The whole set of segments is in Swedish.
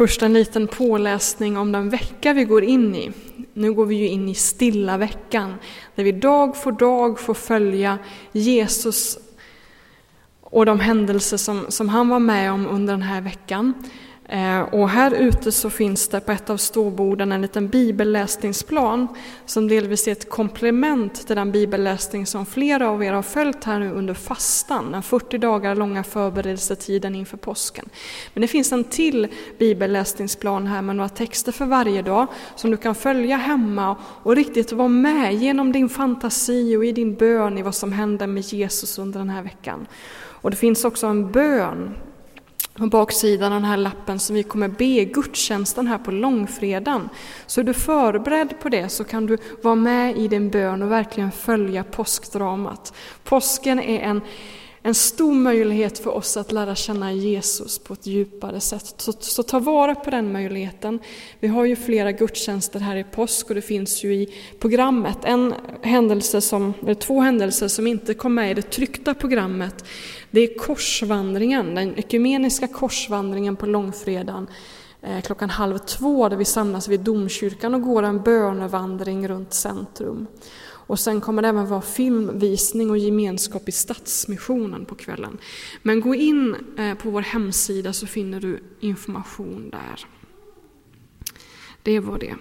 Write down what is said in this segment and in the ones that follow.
Först en liten påläsning om den vecka vi går in i. Nu går vi ju in i stilla veckan, där vi dag för dag får följa Jesus och de händelser som, som han var med om under den här veckan. Eh, och här ute så finns det på ett av ståborden en liten bibelläsningsplan som delvis är ett komplement till den bibelläsning som flera av er har följt här nu under fastan, den 40 dagar långa förberedelsetiden inför påsken. Men det finns en till bibelläsningsplan här med några texter för varje dag som du kan följa hemma och riktigt vara med genom din fantasi och i din bön i vad som händer med Jesus under den här veckan. Och det finns också en bön på baksidan av den här lappen som vi kommer be gudstjänsten här på långfredagen. Så är du förberedd på det så kan du vara med i din bön och verkligen följa påskdramat. Påsken är en en stor möjlighet för oss att lära känna Jesus på ett djupare sätt. Så, så, ta vara på den möjligheten. Vi har ju flera gudstjänster här i påsk och det finns ju i programmet en händelse som, eller två händelser som inte kom med i det tryckta programmet. Det är korsvandringen, den ekumeniska korsvandringen på långfredagen eh, klockan halv två där vi samlas vid domkyrkan och går en bönevandring runt centrum. Och sen kommer det även vara filmvisning och gemenskap i Stadsmissionen på kvällen. Men gå in eh, på vår hemsida så finner du information där. Det var det.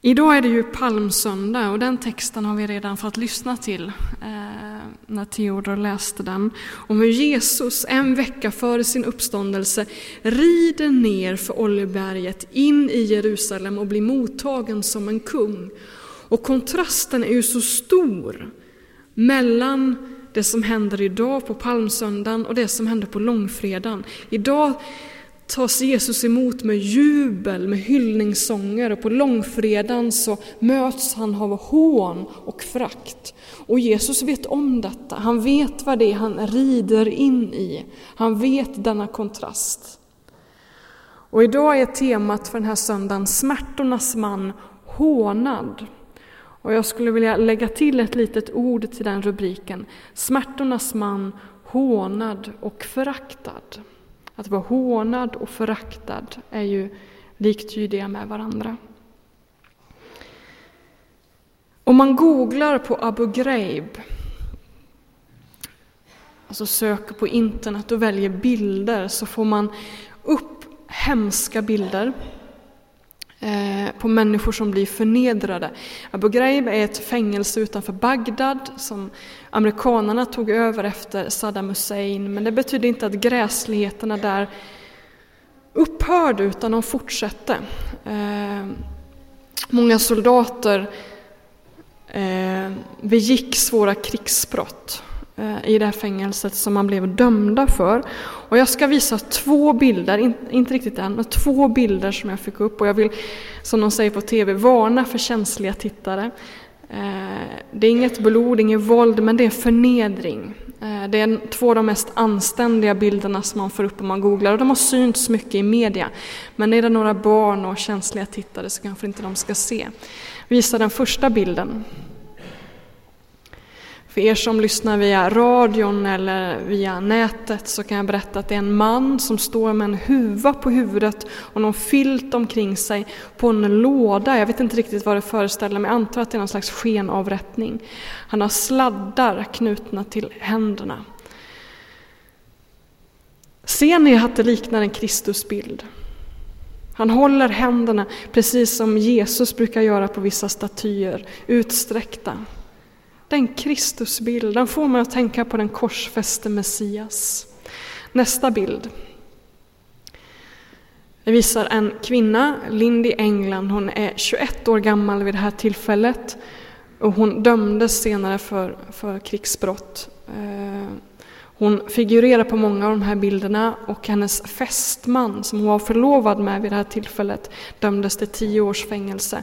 Idag är det ju palmsöndag och den texten har vi redan fått lyssna till eh, när Theodor läste den. Om hur Jesus en vecka före sin uppståndelse rider ner för Oljeberget in i Jerusalem och blir mottagen som en kung. Och kontrasten är ju så stor mellan det som händer idag på palmsöndagen och det som händer på långfredagen. Idag tas Jesus emot med jubel, med hyllningssånger och på långfredagen så möts han av hån och frakt. Och Jesus vet om detta, han vet vad det är han rider in i. Han vet denna kontrast. Och idag är temat för den här söndagen smärtornas man hånad. Och jag skulle vilja lägga till ett litet ord till den rubriken. Smärtornas man, hånad och föraktad. Att vara hånad och föraktad är ju liktydiga med varandra. Om man googlar på Abu Ghraib, alltså söker på internet och väljer bilder, så får man upp hemska bilder Eh, på människor som blir förnedrade. Abu Ghraib är ett fängelse utanför Bagdad som amerikanerna tog över efter Saddam Hussein, men det betyder inte att gräsligheterna där upphörde, utan de fortsatte. Eh, många soldater eh, begick svåra krigsbrott Eh, i det här fängelset som man blev dömda för. Och jag ska visa två bilder, inte riktigt än, men två bilder som jag fick upp och jag vill, som de säger på TV, varna för känsliga tittare. Eh, det är inget blod, inget våld, men det är förnedring. Eh, det är två av de mest anständiga bilderna som man får upp om man googlar och de har synts mycket i media. Men är det några barn och känsliga tittare så kanske inte de ska se. Visa den första bilden. För er som lyssnar via radion eller via nätet så kan jag berätta att det är en man som står med en huva på huvudet och någon filt omkring sig på en låda. Jag vet inte riktigt vad det föreställer men jag antar att det är någon slags skenavrättning. Han har sladdar knutna till händerna. Ser ni att det liknar en Kristusbild? Han håller händerna precis som Jesus brukar göra på vissa statyer, utsträckta. Den Kristusbild, den får mig att tänka på den korsfäste Messias. Nästa bild. Det visar en kvinna, Lindy England. Hon är 21 år gammal vid det här tillfället. Och hon dömdes senare för, för krigsbrott. Eh, hon figurerar på många av de här bilderna och hennes fästman som hon var förlovad med vid det här tillfället dömdes till tio års fängelse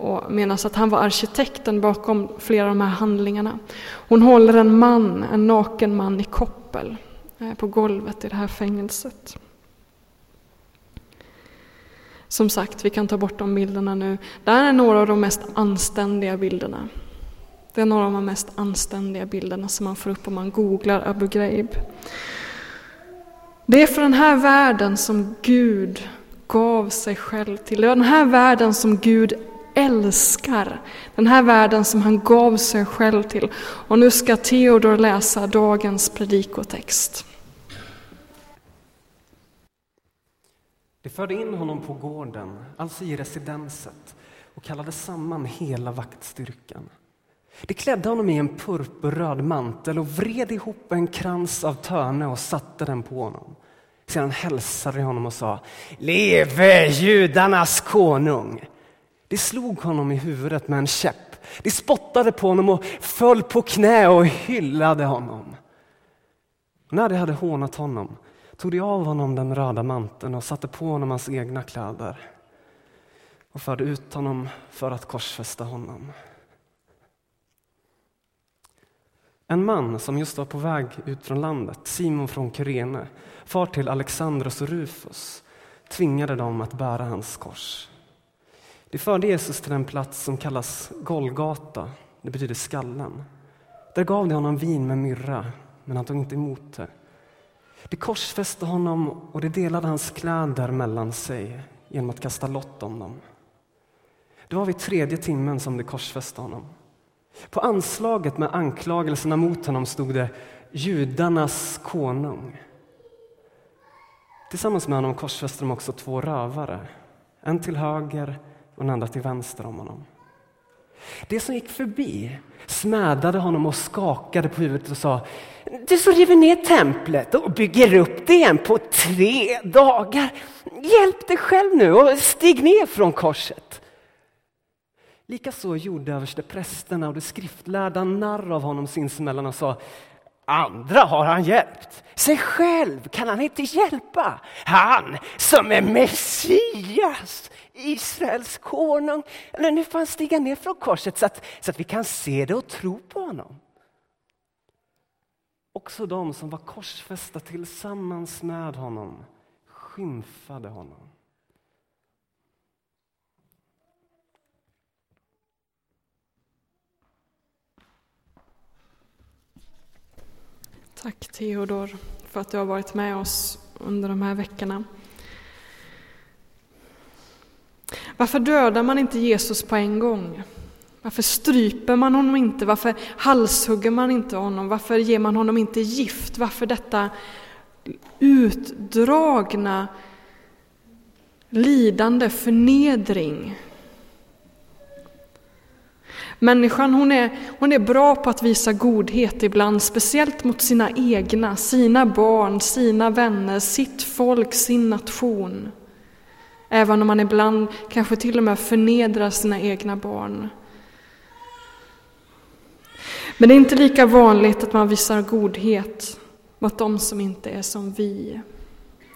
och menas att han var arkitekten bakom flera av de här handlingarna. Hon håller en man, en naken man i koppel eh, på golvet i det här fängelset. Som sagt, vi kan ta bort de bilderna nu. Det här är några av de mest anständiga bilderna. Det är några av de mest anständiga bilderna som man får upp om man googlar Abu Ghraib. Det är för den här världen som Gud gav sig själv till. Det var den här världen som Gud älskar. Den här världen som han gav sig själv till. Och nu ska Theodor läsa dagens predikotext. De förde in honom på gården, alltså i residenset, och kallade samman hela vaktstyrkan. De klädde honom i en purpurröd mantel och vred ihop en krans av törne och satte den på honom. Sedan hälsade de honom och sa Leve judarnas konung! De slog honom i huvudet med en käpp. De spottade på honom och föll på knä och hyllade honom. När de hade hånat honom tog de av honom den röda manteln och satte på honom hans egna kläder och förde ut honom för att korsfästa honom. En man som just var på väg ut från landet, Simon från Kyrene, far till Alexandros och Rufus, tvingade dem att bära hans kors. De förde Jesus till en plats som kallas Golgata, det betyder skallen. Där gav de honom vin med myrra, men han tog inte emot det. De korsfäste honom och de delade hans kläder mellan sig genom att kasta lott om dem. Det var vid tredje timmen som de korsfäste honom. På anslaget med anklagelserna mot honom stod det judarnas konung. Tillsammans med honom korsfäste de också två rövare, en till höger och den andra till vänster om honom. Det som gick förbi smädade honom och skakade på huvudet och sa Du som river ner templet och bygger upp det igen på tre dagar. Hjälp dig själv nu och stig ner från korset. Likaså gjorde översteprästerna och de skriftlärda narr av honom sinsemellan och sa Andra har han hjälpt, sig själv kan han inte hjälpa. Han som är Messias, Israels konung. Eller nu får han stiga ner från korset så att, så att vi kan se det och tro på honom. Också de som var korsfästa tillsammans med honom skymfade honom. Tack Theodor för att du har varit med oss under de här veckorna. Varför dödar man inte Jesus på en gång? Varför stryper man honom inte? Varför halshugger man inte honom? Varför ger man honom inte gift? Varför detta utdragna lidande, förnedring? Människan hon är, hon är bra på att visa godhet ibland, speciellt mot sina egna, sina barn, sina vänner, sitt folk, sin nation. Även om man ibland kanske till och med förnedrar sina egna barn. Men det är inte lika vanligt att man visar godhet mot de som inte är som vi.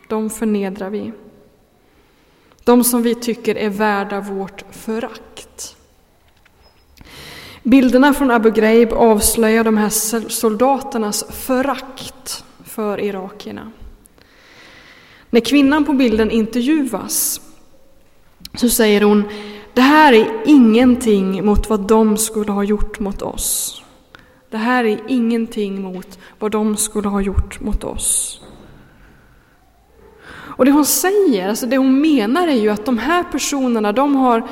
De förnedrar vi. De som vi tycker är värda vårt förakt. Bilderna från Abu Ghraib avslöjar de här soldaternas förakt för irakierna. När kvinnan på bilden intervjuas så säger hon det här är ingenting mot vad de skulle ha gjort mot oss. Det här är ingenting mot vad de skulle ha gjort mot oss. Och det hon säger, alltså det hon menar är ju att de här personerna, de har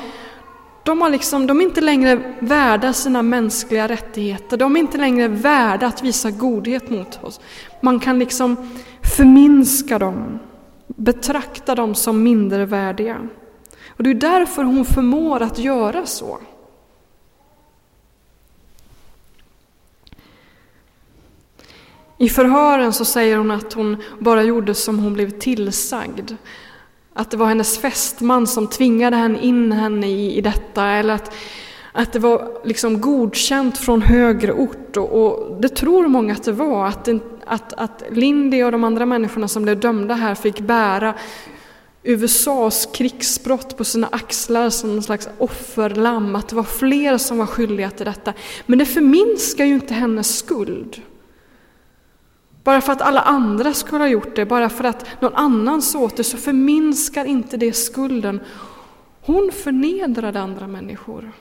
de, har liksom, de är inte längre värda sina mänskliga rättigheter, de är inte längre värda att visa godhet mot oss. Man kan liksom förminska dem, betrakta dem som mindervärdiga. Och det är därför hon förmår att göra så. I förhören så säger hon att hon bara gjorde som hon blev tillsagd. Att det var hennes fästman som tvingade henne in henne i, i detta eller att, att det var liksom godkänt från högre ort. Och, och det tror många att det var, att, att, att Lindy och de andra människorna som blev dömda här fick bära USAs krigsbrott på sina axlar som någon slags offerlamm, att det var fler som var skyldiga till detta. Men det förminskar ju inte hennes skuld. Bara för att alla andra skulle ha gjort det, bara för att någon annan såg det, så förminskar inte det skulden. Hon förnedrade andra människor.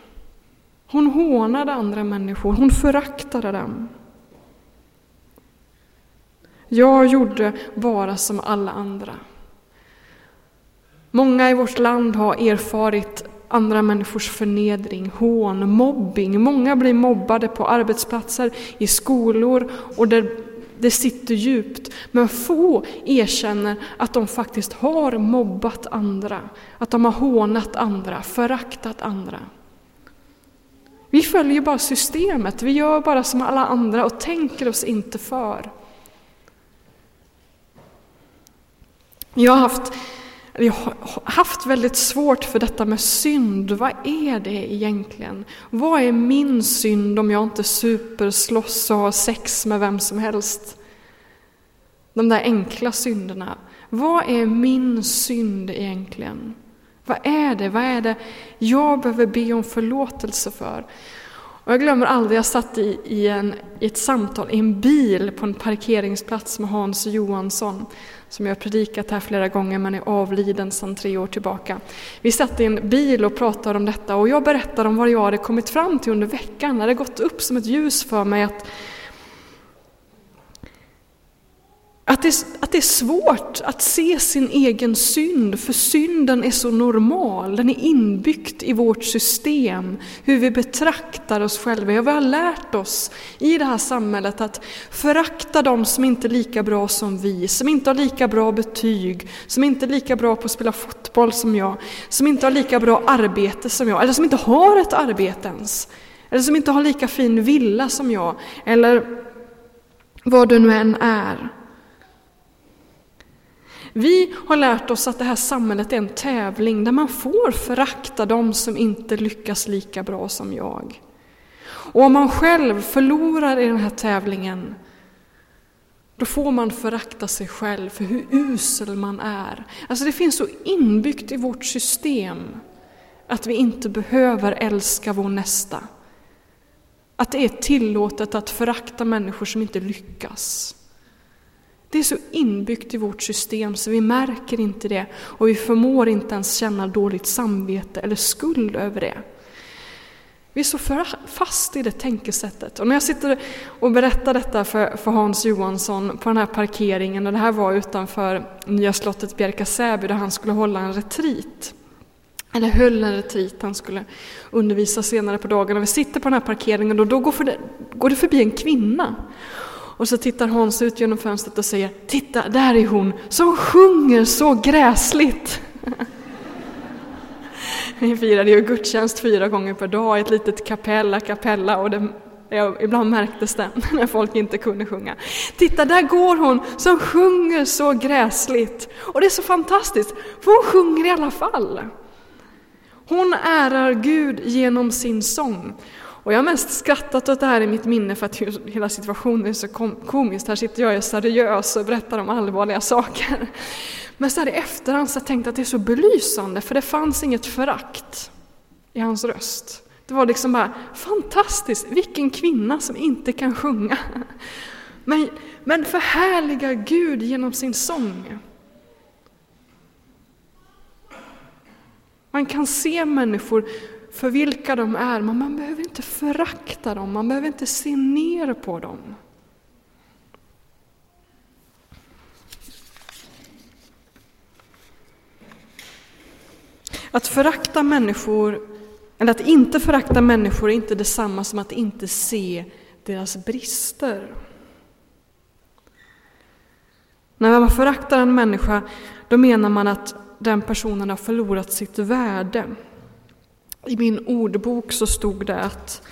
Hon hånade andra människor, hon föraktade dem. Jag gjorde bara som alla andra. Många i vårt land har erfarit andra människors förnedring, hån, mobbing. Många blir mobbade på arbetsplatser, i skolor och där det sitter djupt. Men få erkänner att de faktiskt har mobbat andra, att de har hånat andra, föraktat andra. Vi följer bara systemet, vi gör bara som alla andra och tänker oss inte för. Jag har haft, jag har haft väldigt svårt för detta med synd. Vad är det egentligen? Vad är min synd om jag inte super, slåss och har sex med vem som helst? De där enkla synderna. Vad är min synd egentligen? Vad är det? Vad är det jag behöver be om förlåtelse för? Och jag glömmer aldrig, jag satt i, i, en, i ett samtal i en bil på en parkeringsplats med Hans Johansson, som jag predikat här flera gånger men är avliden sedan tre år tillbaka. Vi satt i en bil och pratade om detta och jag berättade om vad jag hade kommit fram till under veckan. Det hade gått upp som ett ljus för mig att Att det, att det är svårt att se sin egen synd, för synden är så normal, den är inbyggd i vårt system, hur vi betraktar oss själva. Ja, vi har lärt oss i det här samhället att förakta de som inte är lika bra som vi, som inte har lika bra betyg, som inte är lika bra på att spela fotboll som jag, som inte har lika bra arbete som jag, eller som inte har ett arbete ens, eller som inte har lika fin villa som jag, eller vad du nu än är. Vi har lärt oss att det här samhället är en tävling där man får förakta de som inte lyckas lika bra som jag. Och om man själv förlorar i den här tävlingen, då får man förakta sig själv för hur usel man är. Alltså det finns så inbyggt i vårt system att vi inte behöver älska vår nästa. Att det är tillåtet att förakta människor som inte lyckas. Det är så inbyggt i vårt system så vi märker inte det och vi förmår inte ens känna dåligt samvete eller skuld över det. Vi är så fast i det tänkesättet. Och när jag sitter och berättar detta för, för Hans Johansson på den här parkeringen, och det här var utanför Nya slottet Bjärka-Säby där han skulle hålla en retreat. Eller höll en retreat, han skulle undervisa senare på dagen. Och vi sitter på den här parkeringen och då går, för går det förbi en kvinna. Och så tittar Hans ut genom fönstret och säger Titta, där är hon som sjunger så gräsligt. Vi firade ju gudstjänst fyra gånger per dag i ett litet kapell, a cappella, och det, ja, ibland märktes det när folk inte kunde sjunga. Titta, där går hon som sjunger så gräsligt. Och det är så fantastiskt, för hon sjunger i alla fall. Hon ärar Gud genom sin sång. Och jag har mest skrattat åt det här i mitt minne för att hela situationen är så komisk. Här sitter jag och är seriös och berättar om allvarliga saker. Men så här i efterhand så har jag tänkt att det är så belysande för det fanns inget förakt i hans röst. Det var liksom bara fantastiskt, vilken kvinna som inte kan sjunga. Men, men förhärliga Gud genom sin sång. Man kan se människor för vilka de är, men man behöver inte förakta dem, man behöver inte se ner på dem. Att förakta människor, eller att inte förakta människor är inte detsamma som att inte se deras brister. När man föraktar en människa, då menar man att den personen har förlorat sitt värde. I min ordbok så stod det att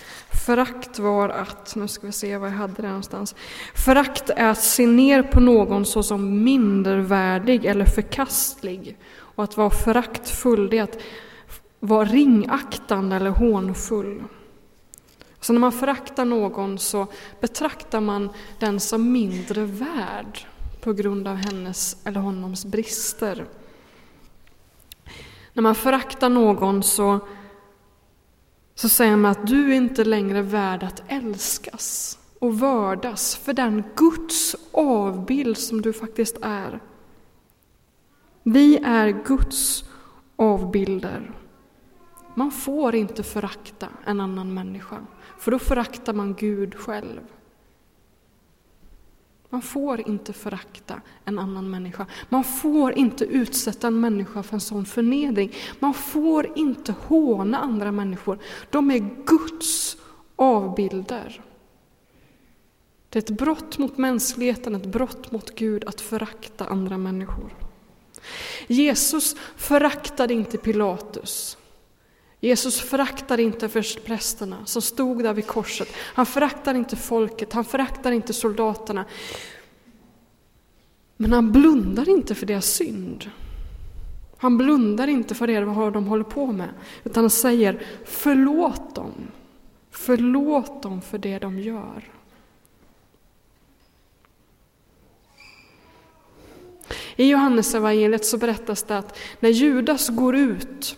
förakt var att, nu ska vi se var jag hade det någonstans. Förakt är att se ner på någon såsom mindervärdig eller förkastlig. Och att vara föraktfull, det är att vara ringaktande eller hånfull. Så när man föraktar någon så betraktar man den som mindre värd på grund av hennes eller honoms brister. När man föraktar någon så så säger man att du är inte längre värd att älskas och vördas för den Guds avbild som du faktiskt är. Vi är Guds avbilder. Man får inte förakta en annan människa, för då föraktar man Gud själv. Man får inte förakta en annan människa. Man får inte utsätta en människa för en sån förnedring. Man får inte håna andra människor. De är Guds avbilder. Det är ett brott mot mänskligheten, ett brott mot Gud att förakta andra människor. Jesus föraktade inte Pilatus. Jesus föraktar inte prästerna som stod där vid korset. Han föraktar inte folket, han föraktar inte soldaterna. Men han blundar inte för deras synd. Han blundar inte för det vad de håller på med, utan han säger förlåt dem. Förlåt dem för det de gör. I Johannesevangeliet så berättas det att när Judas går ut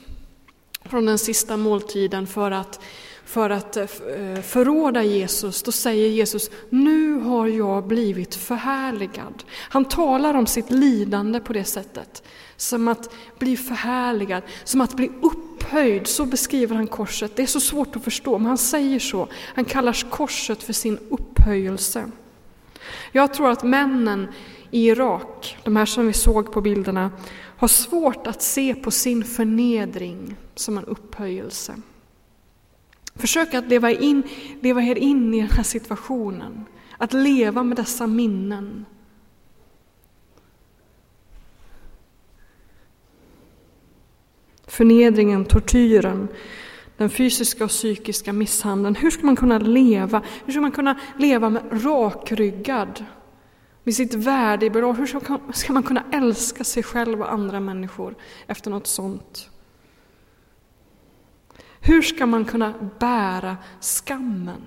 från den sista måltiden för att, för att eh, eh, förråda Jesus, då säger Jesus, nu har jag blivit förhärligad. Han talar om sitt lidande på det sättet, som att bli förhärligad, som att bli upphöjd, så beskriver han korset. Det är så svårt att förstå, men han säger så. Han kallar korset för sin upphöjelse. Jag tror att männen i Irak, de här som vi såg på bilderna, har svårt att se på sin förnedring som en upphöjelse. Försök att leva, in, leva er in i den här situationen, att leva med dessa minnen. Förnedringen, tortyren, den fysiska och psykiska misshandeln. Hur ska man kunna leva? Hur ska man kunna leva med rakryggad med sitt värde i bevar. Hur ska man kunna älska sig själv och andra människor efter något sånt? Hur ska man kunna bära skammen,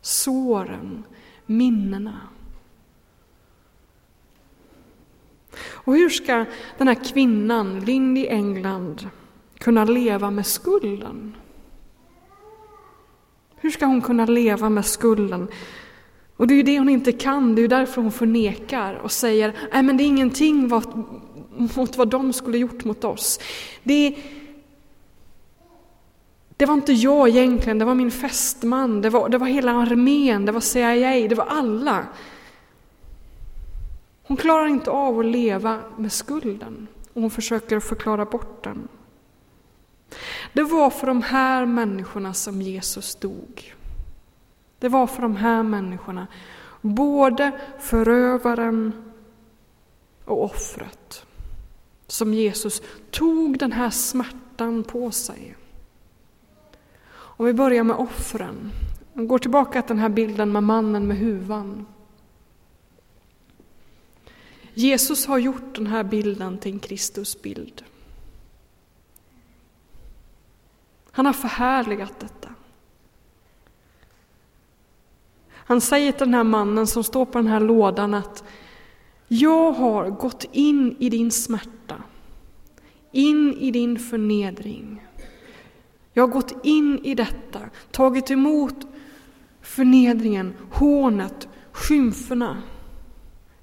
såren, minnena? Och hur ska den här kvinnan, Lind i England, kunna leva med skulden? Hur ska hon kunna leva med skulden och det är ju det hon inte kan, det är därför hon förnekar och säger nej men det är ingenting vad, mot vad de skulle gjort mot oss. Det, det var inte jag egentligen, det var min fästman, det var, det var hela armén, det var CIA, det var alla. Hon klarar inte av att leva med skulden och hon försöker förklara bort den. Det var för de här människorna som Jesus dog. Det var för de här människorna, både förövaren och offret, som Jesus tog den här smärtan på sig. Om vi börjar med offren. Vi går tillbaka till den här bilden med mannen med huvan. Jesus har gjort den här bilden till en Kristusbild. Han har förhärligat detta. Han säger till den här mannen som står på den här lådan att jag har gått in i din smärta, in i din förnedring. Jag har gått in i detta, tagit emot förnedringen, hånet, skymferna.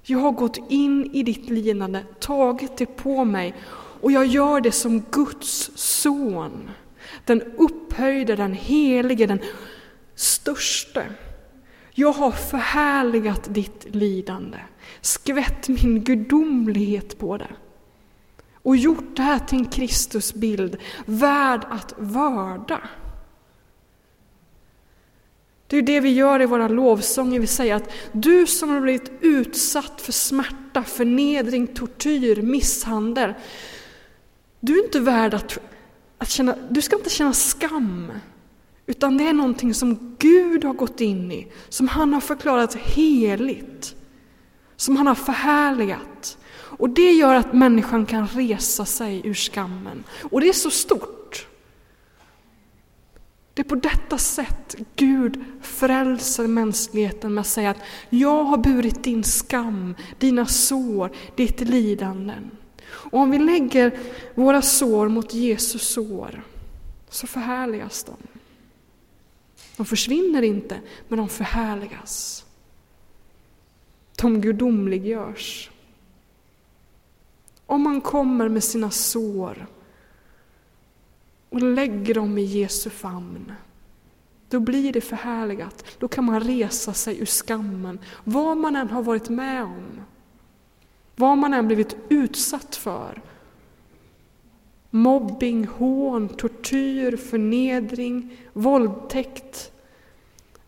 Jag har gått in i ditt lidande, tagit det på mig och jag gör det som Guds son. Den upphöjde, den helige, den störste. Jag har förhärligat ditt lidande, skvätt min gudomlighet på det och gjort det här till en Kristusbild värd att vörda. Det är det vi gör i våra lovsånger, vi säger att du som har blivit utsatt för smärta, förnedring, tortyr, misshandel. Du är inte värd att, att känna, du ska inte känna skam utan det är någonting som Gud har gått in i, som han har förklarat heligt, som han har förhärligat. Och det gör att människan kan resa sig ur skammen. Och det är så stort. Det är på detta sätt Gud frälser mänskligheten med att säga att jag har burit din skam, dina sår, ditt lidanden. Och om vi lägger våra sår mot Jesus sår så förhärligas de. De försvinner inte, men de förhärligas. De gudomliggörs. Om man kommer med sina sår och lägger dem i Jesu famn, Då blir det förhärligat. Då kan man resa sig ur skammen, vad man än har varit med om. Vad man än blivit utsatt för. Mobbing, hån, tortyr, förnedring, våldtäkt.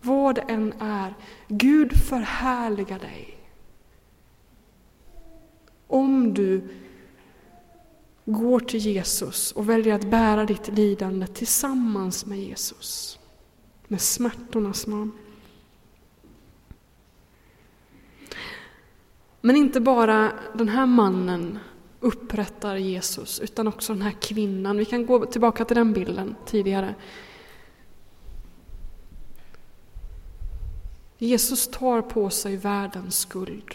Vad det än är. Gud förhärligar dig. Om du går till Jesus och väljer att bära ditt lidande tillsammans med Jesus, med smärtornas man. Men inte bara den här mannen upprättar Jesus, utan också den här kvinnan. Vi kan gå tillbaka till den bilden tidigare. Jesus tar på sig världens skuld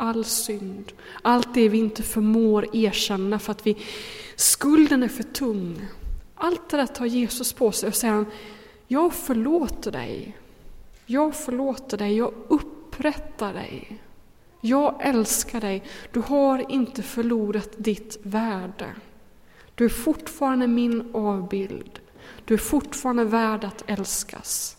all synd, allt det vi inte förmår erkänna för att vi, skulden är för tung. Allt det där tar Jesus på sig och säger han, jag förlåter dig. Jag förlåter dig, jag upprättar dig. Jag älskar dig. Du har inte förlorat ditt värde. Du är fortfarande min avbild. Du är fortfarande värd att älskas.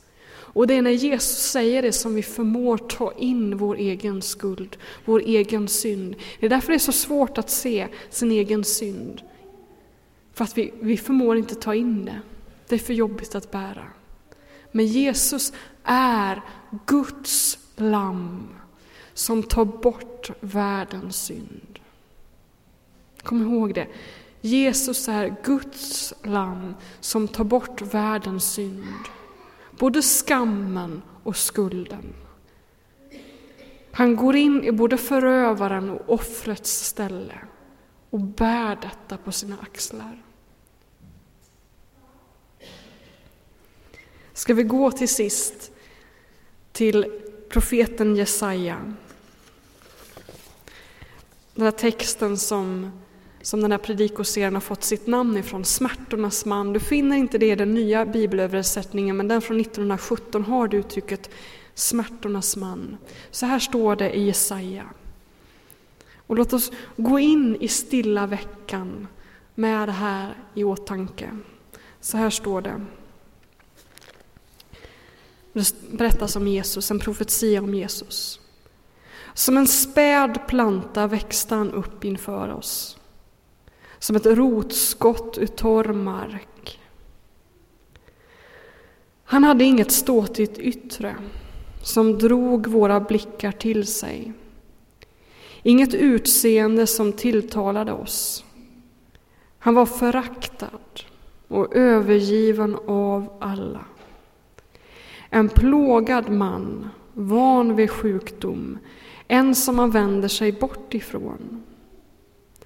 Och det är när Jesus säger det som vi förmår ta in vår egen skuld, vår egen synd. Det är därför det är så svårt att se sin egen synd. För att vi, vi förmår inte ta in det. Det är för jobbigt att bära. Men Jesus är Guds lamm som tar bort världens synd. Kom ihåg det. Jesus är Guds lamm som tar bort världens synd både skammen och skulden. Han går in i både förövaren och offrets ställe och bär detta på sina axlar. Ska vi gå till sist till profeten Jesaja. Den här texten som som den här predikoserien har fått sitt namn ifrån, smärtornas man. Du finner inte det i den nya bibelöversättningen, men den från 1917 har det uttrycket smärtornas man. Så här står det i Jesaja. Och låt oss gå in i stilla veckan med det här i åtanke. Så här står det. Det berättas om Jesus, en profetia om Jesus. Som en späd planta växte han upp inför oss som ett rotskott ur torr mark. Han hade inget ståtligt yttre som drog våra blickar till sig. Inget utseende som tilltalade oss. Han var föraktad och övergiven av alla. En plågad man, van vid sjukdom, en som man vänder sig bort ifrån.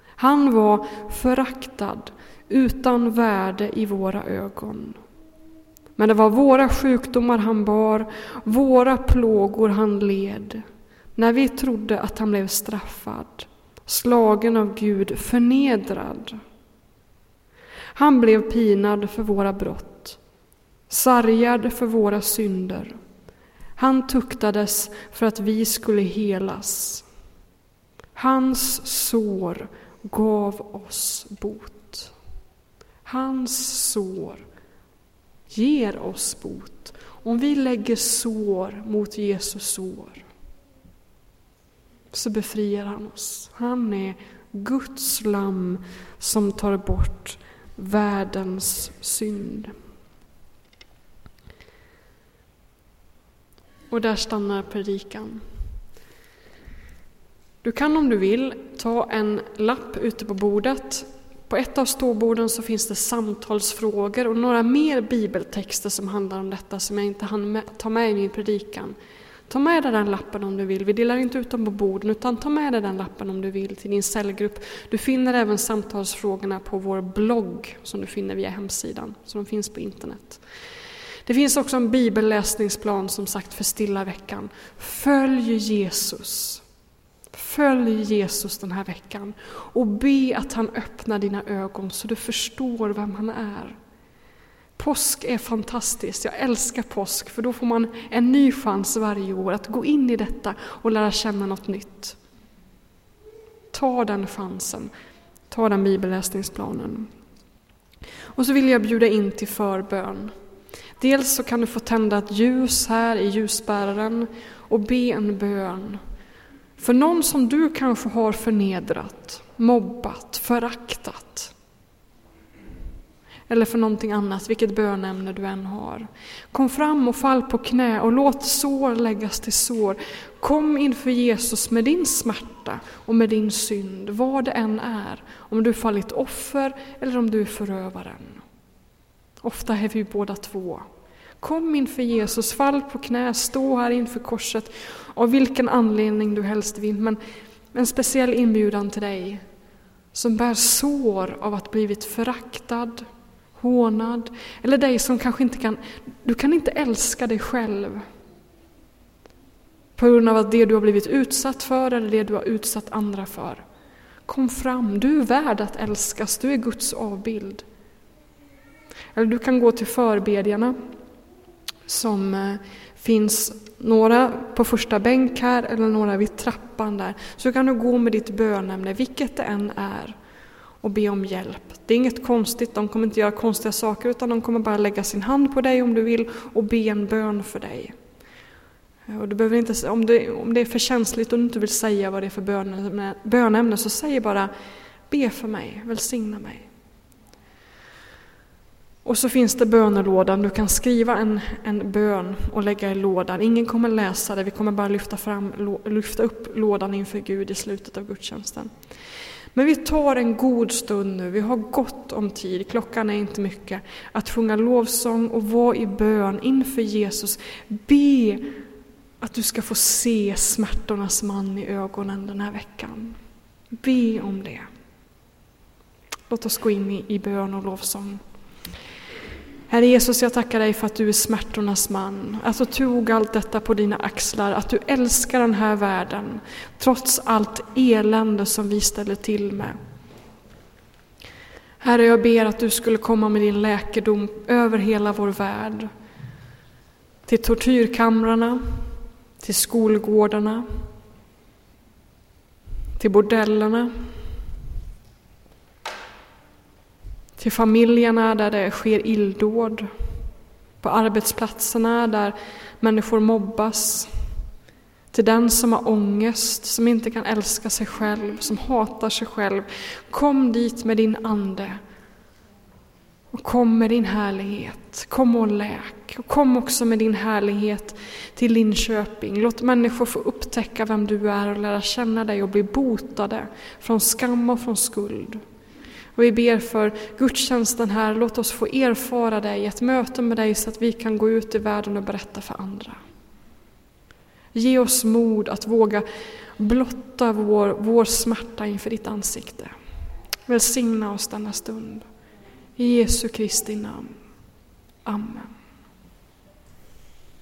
Han var föraktad, utan värde i våra ögon. Men det var våra sjukdomar han bar, våra plågor han led, när vi trodde att han blev straffad, slagen av Gud, förnedrad. Han blev pinad för våra brott, sargad för våra synder. Han tuktades för att vi skulle helas. Hans sår gav oss bot. Hans sår ger oss bot. Om vi lägger sår mot Jesus sår så befriar han oss. Han är Guds lamm som tar bort världens synd. Och där stannar predikan. Du kan om du vill ta en lapp ute på bordet. På ett av ståborden så finns det samtalsfrågor och några mer bibeltexter som handlar om detta som jag inte hann ta med i min predikan. Ta med dig den lappen om du vill. Vi delar inte ut dem på borden utan ta med dig den lappen om du vill till din cellgrupp. Du finner även samtalsfrågorna på vår blogg som du finner via hemsidan, så de finns på internet. Det finns också en bibelläsningsplan som sagt för stilla veckan. Följ Jesus. Följ Jesus den här veckan och be att han öppnar dina ögon så du förstår vem han är. Påsk är fantastiskt, jag älskar påsk för då får man en ny chans varje år att gå in i detta och lära känna något nytt. Ta den chansen, ta den bibelläsningsplanen. Och så vill jag bjuda in till förbön. Dels så kan du få tända ett ljus här i ljusbäraren och be en bön för någon som du kanske har förnedrat, mobbat, föraktat. Eller för någonting annat, vilket bönämne du än har. Kom fram och fall på knä och låt sår läggas till sår. Kom inför Jesus med din smärta och med din synd, vad det än är. Om du fallit offer eller om du är förövaren. Ofta är vi båda två. Kom inför Jesus, fall på knä, stå här inför korset av vilken anledning du helst vill. Men en speciell inbjudan till dig som bär sår av att blivit föraktad, hånad eller dig som kanske inte kan, du kan inte älska dig själv på grund av att det du har blivit utsatt för eller det du har utsatt andra för. Kom fram, du är värd att älskas, du är Guds avbild. Eller du kan gå till förbedjarna som eh, finns några på första bänk här eller några vid trappan där. Så kan du gå med ditt bönämne, vilket det än är, och be om hjälp. Det är inget konstigt, de kommer inte göra konstiga saker utan de kommer bara lägga sin hand på dig om du vill och be en bön för dig. Eh, och du behöver inte, om, det, om det är för känsligt och du inte vill säga vad det är för bönämne, bönämne så säg bara be för mig, välsigna mig. Och så finns det bönelådan, du kan skriva en, en bön och lägga i lådan. Ingen kommer läsa det, vi kommer bara lyfta, fram, lyfta upp lådan inför Gud i slutet av gudstjänsten. Men vi tar en god stund nu, vi har gott om tid, klockan är inte mycket, att sjunga lovsång och vara i bön inför Jesus. Be att du ska få se smärtornas man i ögonen den här veckan. Be om det. Låt oss gå in i, i bön och lovsång. Herre Jesus, jag tackar dig för att du är smärtornas man, att du tog allt detta på dina axlar, att du älskar den här världen, trots allt elände som vi ställer till med. Herre, jag ber att du skulle komma med din läkedom över hela vår värld, till tortyrkamrarna, till skolgårdarna, till bordellerna, till familjerna där det sker illdåd, på arbetsplatserna där människor mobbas, till den som har ångest, som inte kan älska sig själv, som hatar sig själv. Kom dit med din Ande och kom med din härlighet. Kom och läk. Och kom också med din härlighet till Linköping. Låt människor få upptäcka vem du är och lära känna dig och bli botade från skam och från skuld. Och vi ber för gudstjänsten här, låt oss få erfara dig, ett möte med dig så att vi kan gå ut i världen och berätta för andra. Ge oss mod att våga blotta vår, vår smärta inför ditt ansikte. Välsigna oss denna stund. I Jesu Kristi namn. Amen.